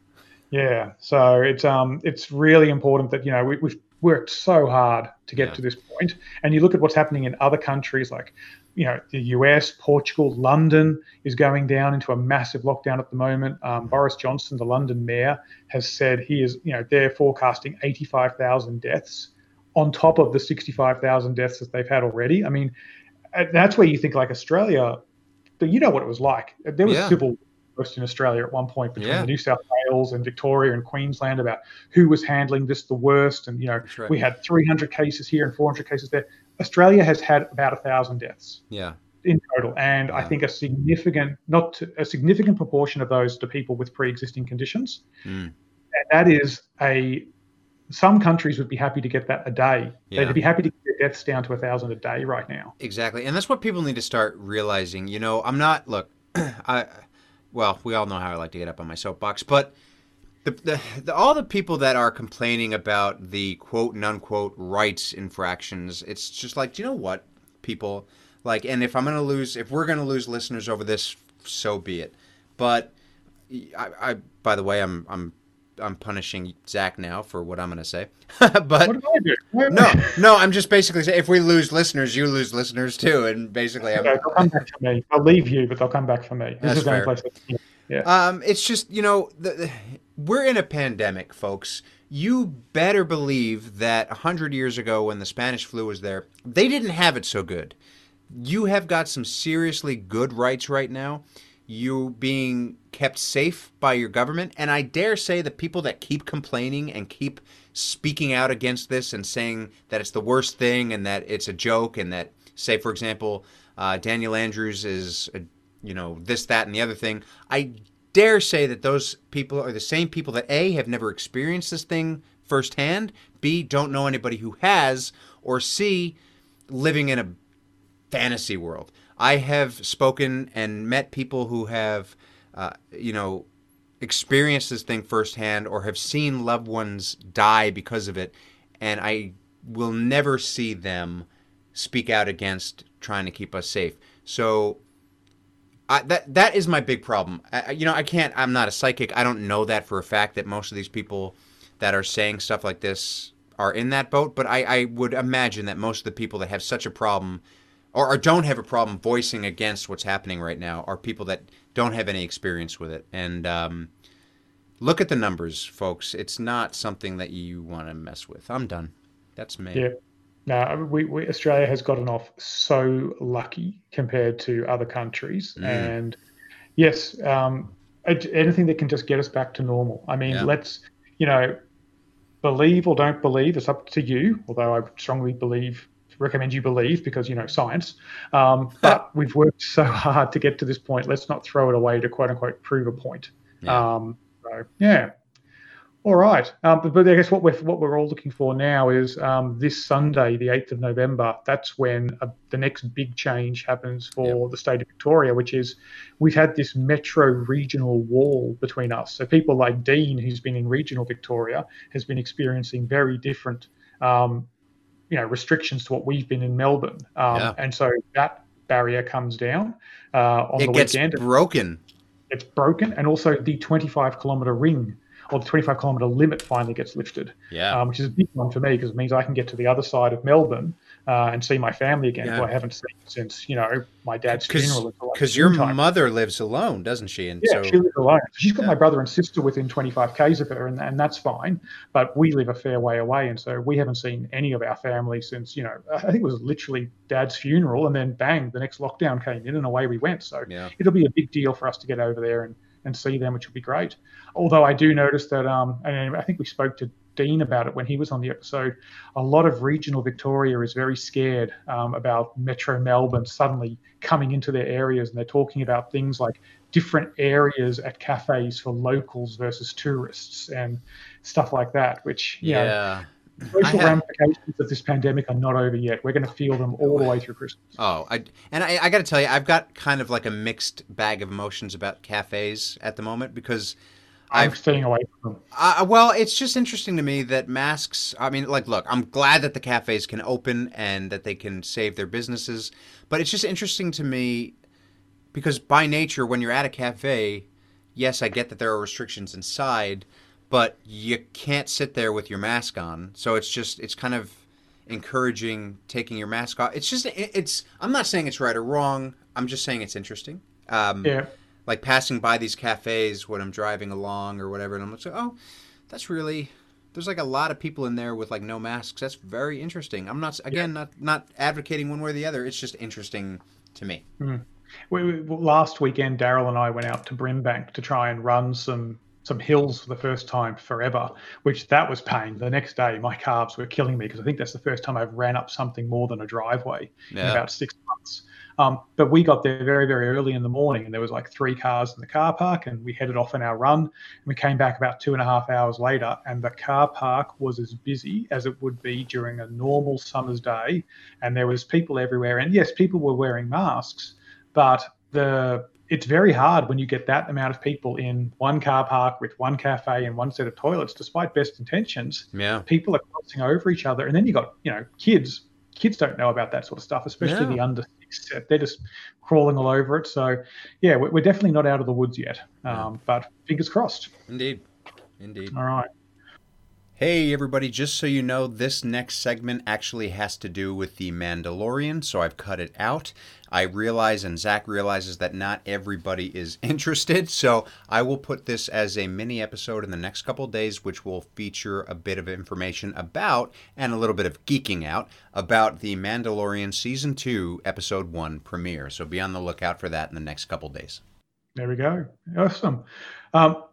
Yeah, so it's um it's really important that you know we, we've worked so hard to get yeah. to this point. And you look at what's happening in other countries like, you know, the US, Portugal, London is going down into a massive lockdown at the moment. Um, Boris Johnson, the London mayor, has said he is, you know, they're forecasting 85,000 deaths on top of the 65,000 deaths that they've had already. I mean, uh, that's where you think like Australia, but you know what it was like. There was yeah. civil in Australia at one point between yeah. New South Wales and Victoria and Queensland about who was handling this the worst. And, you know, right. we had 300 cases here and 400 cases there. Australia has had about a thousand deaths. Yeah. In total, and yeah. I think a significant, not to, a significant proportion of those to people with pre-existing conditions, mm. and that is a. Some countries would be happy to get that a day. Yeah. They'd be happy to get deaths down to a thousand a day right now. Exactly, and that's what people need to start realizing. You know, I'm not look, I well, we all know how I like to get up on my soapbox, but the, the, the, all the people that are complaining about the quote and unquote rights infractions, it's just like, do you know what, people? Like, and if I'm going to lose, if we're going to lose listeners over this, so be it. But I, I by the way, I'm I'm I'm punishing Zach now for what I'm going to say. but What did I do? No, no, I'm just basically saying if we lose listeners, you lose listeners too, and basically, Okay, they'll come back for me. I'll leave you, but they'll come back for me. This is the fair. place yeah. Um, it's just you know, the, the- we're in a pandemic, folks. You better believe that a hundred years ago, when the Spanish flu was there, they didn't have it so good. You have got some seriously good rights right now. You being kept safe by your government, and I dare say the people that keep complaining and keep speaking out against this and saying that it's the worst thing and that it's a joke and that, say, for example, uh, Daniel Andrews is, a, you know, this, that, and the other thing. I dare say that those people are the same people that A, have never experienced this thing firsthand, B, don't know anybody who has, or C, living in a fantasy world. I have spoken and met people who have, uh, you know, experienced this thing firsthand or have seen loved ones die because of it, and I will never see them speak out against trying to keep us safe. So I, that that is my big problem. I, you know, I can't. I'm not a psychic. I don't know that for a fact that most of these people that are saying stuff like this are in that boat. But I, I would imagine that most of the people that have such a problem, or, or don't have a problem voicing against what's happening right now, are people that don't have any experience with it. And um, look at the numbers, folks. It's not something that you want to mess with. I'm done. That's me. Yeah. No, we, we Australia has gotten off so lucky compared to other countries, Mm. and yes, um, anything that can just get us back to normal. I mean, Yeah. let's you know, believe or don't believe. It's up to you. Although I strongly believe, recommend you believe because you know science. Um, but we've worked so hard to get to this point. Let's not throw it away to quote unquote prove a point. Yeah. Um, so yeah. All right, um, but, but I guess what we're what we're all looking for now is um, this Sunday, the eighth of November. That's when uh, the next big change happens for the state of Victoria, which is we've had this metro regional wall between us. So people like Dean, who's been in regional Victoria, has been experiencing very different, um, you know, restrictions to what we've been in Melbourne, um, Yeah. and so that barrier comes down uh, on it the gets weekend broken. it's broken, and also the 25 kilometre ring or the 25 kilometre limit finally gets lifted, Yeah. um, which is a big one for me because it means I can get to the other side of Melbourne uh, and see my family again, Yeah. who I haven't seen since you know my dad's Because funeral. because your time. mother lives alone, doesn't she? And Yeah, so she lives alone. She's got Yeah. my brother and sister within 25 k's of her, and, and that's fine. But we live a fair way away, and so we haven't seen any of our family since you know I think it was literally Dad's funeral, and then bang, the next lockdown came in, and away we went. So yeah. it'll be a big deal for us to get over there and, and see them, which will be great. Although I do notice that, um, and I think we spoke to Dean about it when he was on the episode, a lot of regional Victoria is very scared um, about Metro Melbourne suddenly coming into their areas, and they're talking about things like different areas at cafes for locals versus tourists and stuff like that, which you know, Yeah. social have- ramifications of this pandemic are not over yet. We're going to feel them all the way through Christmas. Oh, I and I, I got to tell you, I've got kind of like a mixed bag of emotions about cafes at the moment because I'm I've staying away from them. Uh, well, it's just interesting to me that masks. I mean, like, look, I'm glad that the cafes can open and that they can save their businesses, but it's just interesting to me because by nature, when you're at a cafe, yes, I get that there are restrictions inside, but you can't sit there with your mask on. So it's just, it's kind of encouraging taking your mask off. It's just, it's. I'm not saying it's right or wrong. I'm just saying it's interesting. Um, Yeah. Like passing by these cafes when I'm driving along or whatever, and I'm like, oh, that's really. There's like a lot of people in there with like no masks. That's very interesting. I'm not again not not advocating one way or the other. It's just interesting to me. Hmm. We, we, last weekend, Daryl and I went out to Brimbank to try and run some some hills for the first time forever, which that was pain. The next day, my calves were killing me because I think that's the first time I've ran up something more than a driveway in about six months. Um, but we got there very, very early in the morning, and there was like three cars in the car park, and we headed off on our run. And we came back about two and a half hours later, and the car park was as busy as it would be during a normal summer's day, and there was people everywhere. And yes, people were wearing masks, but the it's very hard when you get that amount of people in one car park with one cafe and one set of toilets, despite best intentions Yeah. people are crossing over each other, and then you got you know kids kids don't know about that sort of stuff, especially No. the under set. They're just crawling all over it. So, yeah, we're, we're definitely not out of the woods yet. Um, but fingers crossed. Indeed. Indeed. All right. Hey, everybody, just so you know, this next segment actually has to do with The Mandalorian, so I've cut it out. I realize, and Zach realizes, that not everybody is interested, so I will put this as a mini episode in the next couple days, which will feature a bit of information about, and a little bit of geeking out, about The Mandalorian Season 2, Episode 1 premiere. So be on the lookout for that in the next couple days. There we go. Awesome. Um,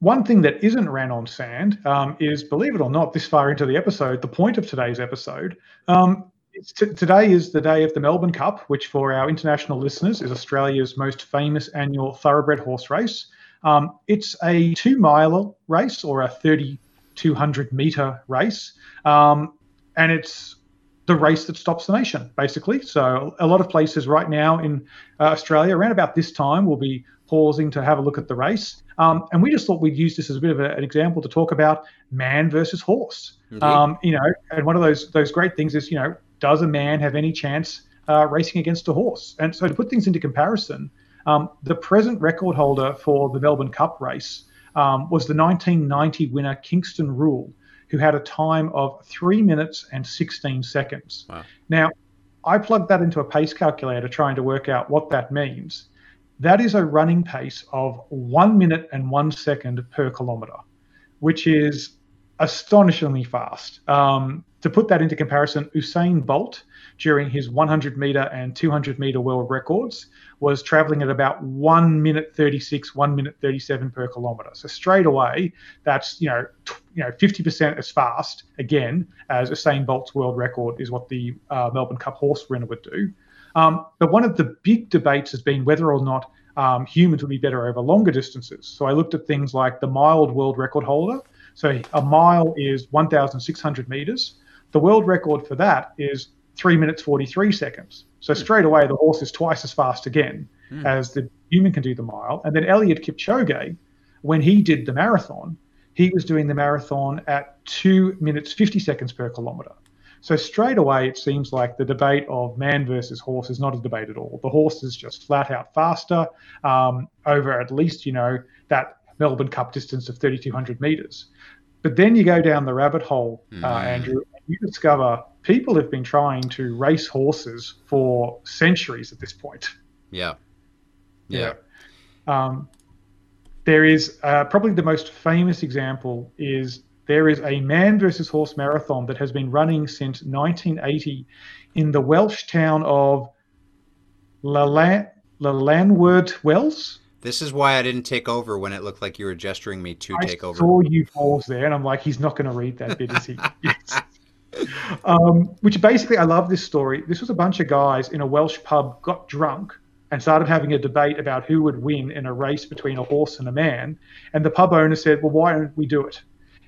one thing that isn't ran on sand um, is, believe it or not, this far into the episode, the point of today's episode. Um, t- today is the day of the Melbourne Cup, which for our international listeners is Australia's most famous annual thoroughbred horse race. Um, it's a two mile race or a 3,200 metre race. Um, and it's the race that stops the nation, basically. So a lot of places right now in uh, Australia, around about this time, will be pausing to have a look at the race. Um, and we just thought we'd use this as a bit of a, an example to talk about man versus horse. Indeed. Um, you know, and one of those those great things is, you know, does a man have any chance uh, racing against a horse? And so to put things into comparison, um, the present record holder for the Melbourne Cup race um, was the 1990 winner Kingston Rule, who had a time of three minutes and 16 seconds. Wow. Now, I plugged that into a pace calculator trying to work out what that means. That is a running pace of one minute and one second per kilometer, which is astonishingly fast. Um, to put that into comparison, Usain Bolt, during his 100 meter and 200 meter world records, was traveling at about one minute 36, one minute 37 per kilometer. So straight away, that's you know, you know, 50% as fast again as Usain Bolt's world record is what the uh, Melbourne Cup horse winner would do. Um, but one of the big debates has been whether or not um, humans would be better over longer distances. So I looked at things like the mild world record holder. So a mile is 1,600 meters. The world record for that is three minutes 43 seconds. So straight away, the horse is twice as fast again Hmm. as the human can do the mile. And then Eliud Kipchoge, when he did the marathon, he was doing the marathon at two minutes 50 seconds per kilometer. So straight away, it seems like the debate of man versus horse is not a debate at all. The horse is just flat out faster um, over at least, you know, that Melbourne Cup distance of 3,200 meters. But then you go down the rabbit hole, uh, Mm. Andrew, and you discover people have been trying to race horses for centuries at this point. Yeah. Yeah. Um, there is uh, probably the most famous example is there is a man versus horse marathon that has been running since 1980 in the Welsh town of Lalan- Lalanward Wells. This is why I didn't take over when it looked like you were gesturing me to I take over. I saw you pause there, and I'm like, he's not going to read that bit, is he? Yes. Um, which basically, I love this story. This was a bunch of guys in a Welsh pub got drunk and started having a debate about who would win in a race between a horse and a man. And the pub owner said, "Well, why don't we do it?"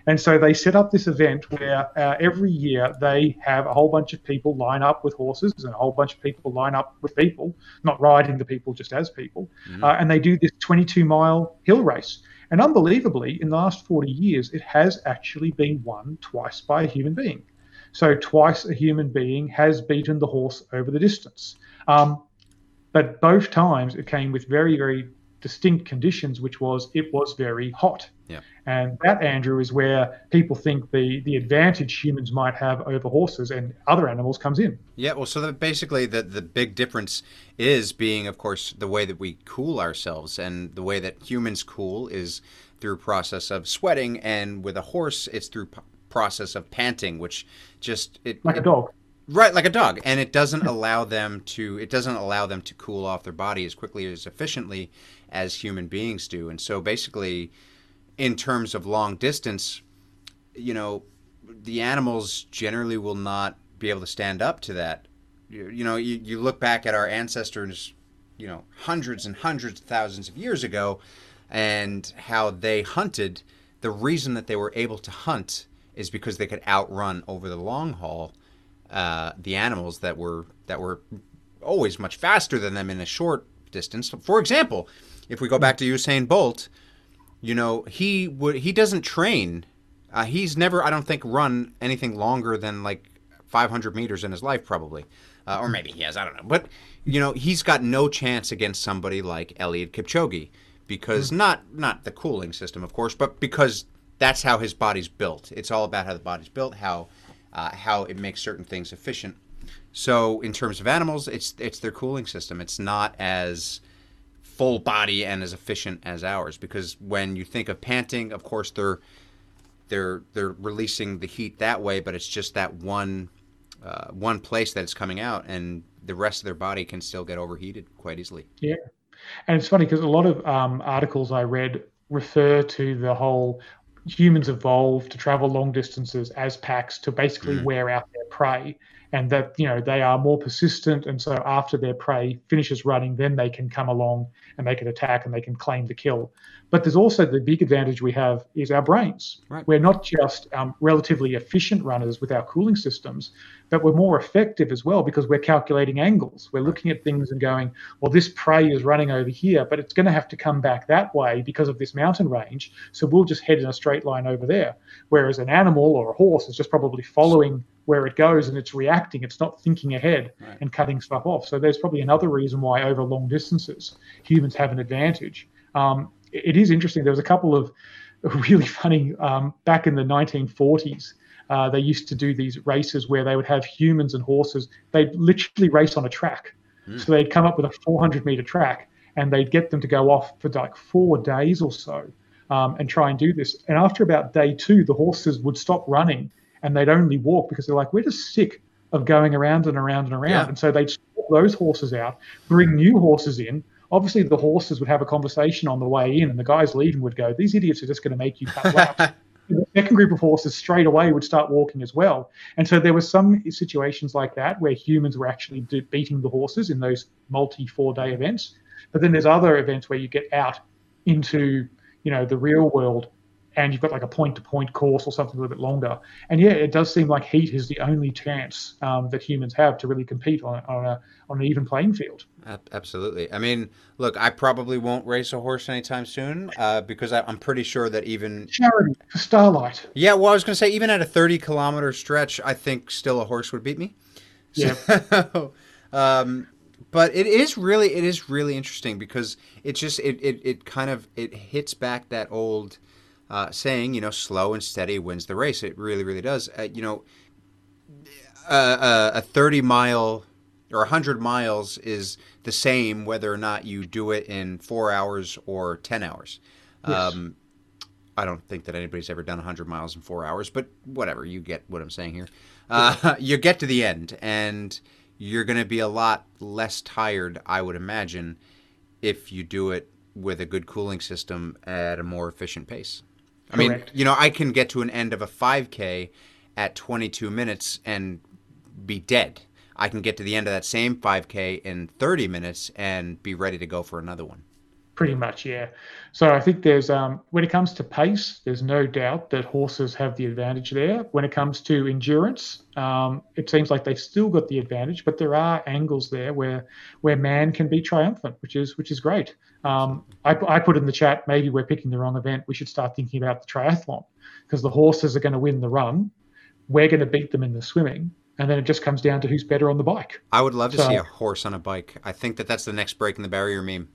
And so they set up this event where uh, every year they have a whole bunch of people line up with horses and a whole bunch of people line up with people, not riding the people just as people. Mhm. Uh, and they do this 22 mile hill race. And unbelievably, in the last 40 years, it has actually been won twice by a human being. So, twice a human being has beaten the horse over the distance. Um, but both times it came with very, very distinct conditions, which was it was very hot. And that, Andrew, is where people think the, the advantage humans might have over horses and other animals comes in. Yeah, well, so that basically the the big difference is being, of course, the way that we cool ourselves, and the way that humans cool is through process of sweating, and with a horse, it's through p- process of panting, which just it, Like a dog. right like a dog, and it doesn't allow them to it doesn't allow them to cool off their body as quickly as efficiently as human beings do, and so basically, in terms of long distance, you know, the animals generally will not be able to stand up to that. You, you know, you, you look back at our ancestors, you know, hundreds and hundreds of thousands of years ago, and how they hunted. The reason that they were able to hunt is because they could outrun over the long haul uh, the animals that were that were always much faster than them in a short distance. For example, if we go back to Usain Bolt, you know he would he doesn't train. Uh, he's never, I don't think, run anything longer than like 500 meters in his life, probably, uh, or maybe he has. I don't know, but you know, he's got no chance against somebody like Eliud Kipchoge because mm-hmm. not not the cooling system, of course, but because that's how his body's built. It's all about how the body's built, how uh, how it makes certain things efficient. So in terms of animals, it's it's their cooling system. It's not as full body and as efficient as ours because when you think of panting, of course they're they're they're releasing the heat that way, but it's just that one uh, one place that it's coming out, and the rest of their body can still get overheated quite easily. Yeah, and it's funny because a lot of um, articles I read refer to the whole humans evolved to travel long distances as packs to basically mm. wear out their prey and that you know they are more persistent and so after their prey finishes running then they can come along and they can attack and they can claim the kill. But there's also the big advantage we have is our brains. Right. we're not just um, relatively efficient runners with our cooling systems but we're more effective as well because we're calculating angles. We're looking at things and going well this prey is running over here but it's going to have to come back that way because of this mountain range so we'll just head in a straight line over there. Whereas an animal or a horse is just probably following where it goes and it's reacting. It's not thinking ahead right. and cutting stuff off. So there's probably another reason why over long distances humans have an advantage. Um, it is interesting. There was a couple of really funny um, back in the 1940s. Uh, they used to do these races where they would have humans and horses. They'd literally race on a track. Mm. So they'd come up with a 400 meter track and they'd get them to go off for like four days or so um, and try and do this. And after about day two, the horses would stop running and they'd only walk because they're like, we're just sick of going around and around and around. Yeah. And so they'd swap those horses out, bring mm. new horses in. Obviously, the horses would have a conversation on the way in, and the guys leaving would go, These idiots are just going to make you cut laps. the second group of horses straight away would start walking as well. And so there were some situations like that where humans were actually beating the horses in those multi four day mm. events. But then there's other events where you get out into you know the real world and you've got like a point to point course or something a little bit longer. And yeah, it does seem like heat is the only chance um, that humans have to really compete on, on, a, on an even playing field. Absolutely. I mean, look, I probably won't race a horse anytime soon uh, because I, am pretty sure that even. Charity for Starlight. Yeah, well, I was going to say, even at a 30 kilometer stretch, I think still a horse would beat me. Yeah. So, um, but it is really it is really interesting because it just it, it, it kind of it hits back that old uh, saying, you know, slow and steady wins the race. It really, really does. Uh, you know, uh, a 30 mile or 100 miles is the same whether or not you do it in four hours or 10 hours. Yes. Um, I don't think that anybody's ever done 100 miles in four hours, but whatever. You get what I'm saying here. Uh, you get to the end, and you're going to be a lot less tired, I would imagine, if you do it with a good cooling system at a more efficient pace. I mean, you know, I can get to an end of a 5K at 22 minutes and be dead. I can get to the end of that same 5K in 30 minutes and be ready to go for another one. Pretty much, yeah. So I think there's, um, when it comes to pace, there's no doubt that horses have the advantage there. When it comes to endurance, um, it seems like they've still got the advantage, but there are angles there where where man can be triumphant, which is which is great. Um, I, I put in the chat, maybe we're picking the wrong event. We should start thinking about the triathlon because the horses are going to win the run. We're going to beat them in the swimming and then it just comes down to who's better on the bike. I would love to so, see a horse on a bike. I think that that's the next break in the barrier meme.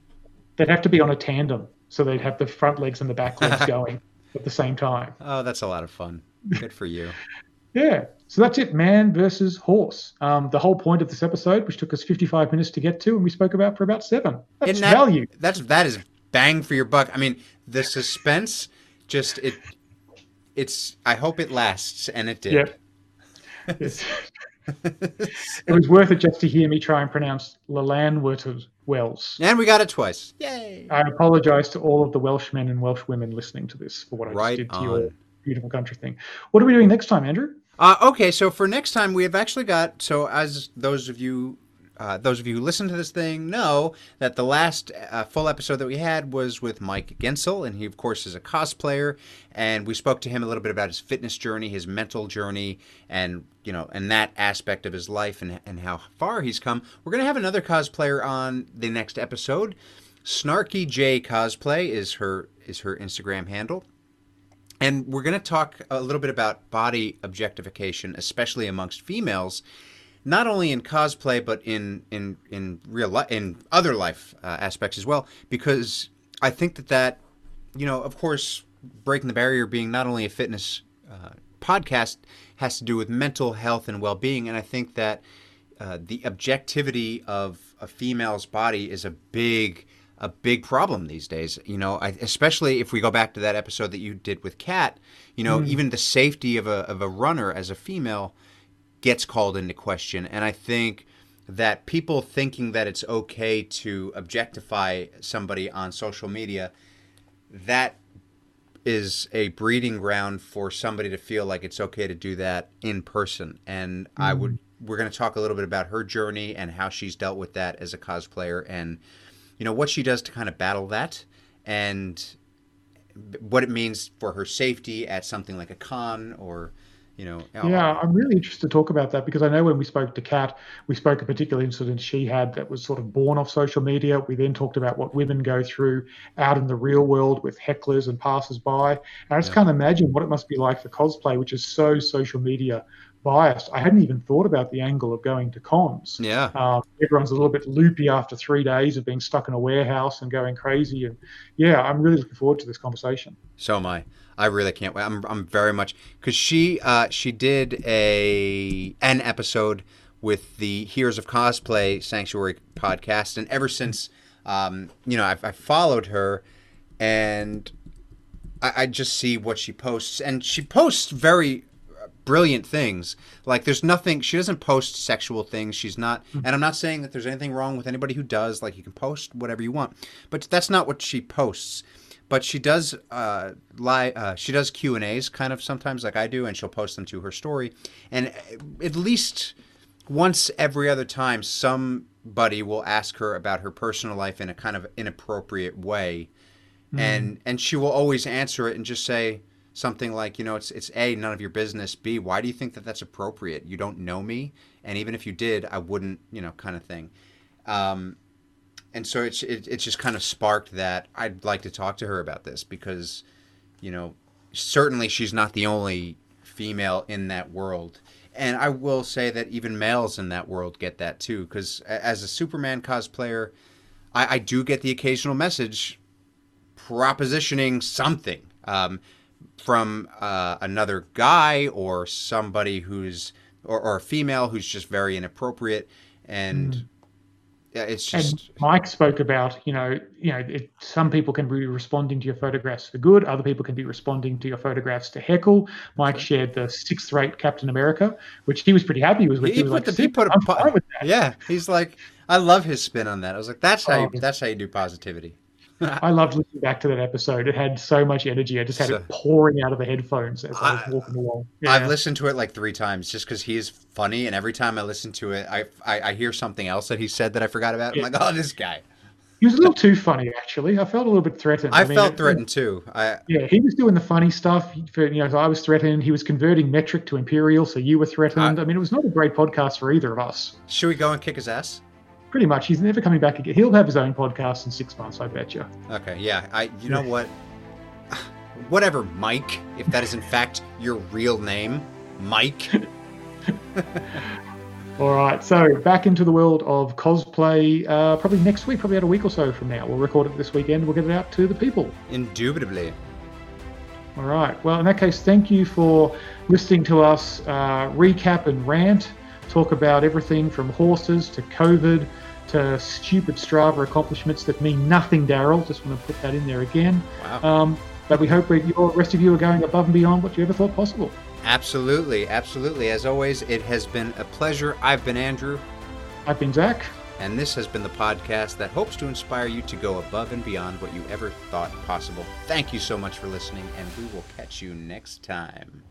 They'd have to be on a tandem, so they'd have the front legs and the back legs going at the same time. Oh, that's a lot of fun. Good for you. yeah. So that's it, man versus horse. Um, the whole point of this episode, which took us 55 minutes to get to, and we spoke about for about seven. That's that, value. That's that is bang for your buck. I mean, the suspense, just it. It's. I hope it lasts, and it did. Yep. it was worth it just to hear me try and pronounce Llanwrtyd Wells. And we got it twice. Yay! I apologise to all of the Welshmen and Welsh women listening to this for what I right just did to on. your beautiful country thing. What are we doing next time, Andrew? Uh, okay, so for next time, we have actually got. So, as those of you uh, those of you who listen to this thing know that the last uh, full episode that we had was with Mike Gensel, and he, of course, is a cosplayer. And we spoke to him a little bit about his fitness journey, his mental journey, and you know, and that aspect of his life and and how far he's come. We're gonna have another cosplayer on the next episode. Snarky J Cosplay is her is her Instagram handle. and we're going to talk a little bit about body objectification, especially amongst females, not only in cosplay but in in in real life, in other life uh, aspects as well. Because I think that that, you know, of course, breaking the barrier being not only a fitness uh, podcast has to do with mental health and well-being, and I think that uh, the objectivity of a female's body is a big a big problem these days. You know, I, especially if we go back to that episode that you did with Kat. You know, mm. even the safety of a of a runner as a female gets called into question, and I think that people thinking that it's okay to objectify somebody on social media, that is a breeding ground for somebody to feel like it's okay to do that in person. And mm. I would mm. we're going to talk a little bit about her journey and how she's dealt with that as a cosplayer and you know what she does to kind of battle that and what it means for her safety at something like a con or you know yeah i'm really interested to talk about that because i know when we spoke to kat we spoke a particular incident she had that was sort of born off social media. We then talked about what women go through out in the real world with hecklers and passers-by. And i just yeah. can't imagine what it must be like for cosplay which is so social media biased. I hadn't even thought about the angle of going to cons. Yeah. Um, everyone's a little bit loopy after three days of being stuck in a warehouse and going crazy. And yeah, I'm really looking forward to this conversation. So am I. I really can't wait. I'm, I'm very much because she uh, she did a an episode with the Heroes of Cosplay Sanctuary podcast, and ever since um, you know I've, I've followed her, and I, I just see what she posts, and she posts very brilliant things. Like there's nothing she doesn't post sexual things. She's not mm-hmm. and I'm not saying that there's anything wrong with anybody who does. Like you can post whatever you want. But that's not what she posts. But she does uh, lie. Uh, she does Q and A's kind of sometimes, like I do, and she'll post them to her story. And at least once every other time, somebody will ask her about her personal life in a kind of inappropriate way, mm. and and she will always answer it and just say, something like, you know, it's it's a none of your business. B, why do you think that that's appropriate? You don't know me, and even if you did, I wouldn't, you know, kind of thing. Um, and so it's it, it's just kind of sparked that I'd like to talk to her about this because, you know, certainly she's not the only female in that world. And I will say that even males in that world get that too, because as a Superman cosplayer, I, I do get the occasional message propositioning something. Um, from uh, another guy or somebody who's or, or, a female who's just very inappropriate. And mm. it's just and mike spoke about you know you know it, some people can be responding to your photographs for good other people can be responding to your photographs to heckle. Mike shared the sixth rate captain america which he was pretty happy with he, he, put like, the, he put a, yeah he's like i love his spin on that. I was like that's how oh, you, that's how you do positivity I loved listening back to that episode. It had so much energy. I just had so, it pouring out of the headphones as I, I was walking along. Yeah. I've listened to it like three times just because he is funny, and every time I listen to it, I, I, I hear something else that he said that I forgot about. Yeah. I'm like, oh, this guy. He was a little too funny, actually. I felt a little bit threatened. I, I mean, felt it, threatened too. I, yeah, he was doing the funny stuff. For, you know, I was threatened. He was converting metric to imperial, so you were threatened. I mean, it was not a great podcast for either of us. Should we go and kick his ass? Pretty much. He's never coming back again. He'll have his own podcast in six months, I bet you. Okay, yeah. I, you know what? Whatever, Mike. If that is in fact your real name, Mike. All right, so back into the world of cosplay. Uh, probably next week, probably about a week or so from now. We'll record it this weekend. We'll get it out to the people. Indubitably. All right. Well, in that case, thank you for listening to us uh, recap and rant talk about everything from horses to COVID to stupid Strava accomplishments that mean nothing, Daryl. Just want to put that in there again. Wow. Um, but we hope the rest of you are going above and beyond what you ever thought possible. Absolutely, absolutely. As always, it has been a pleasure. I've been Andrew. I've been Zach. And this has been the podcast that hopes to inspire you to go above and beyond what you ever thought possible. Thank you so much for listening, and we will catch you next time.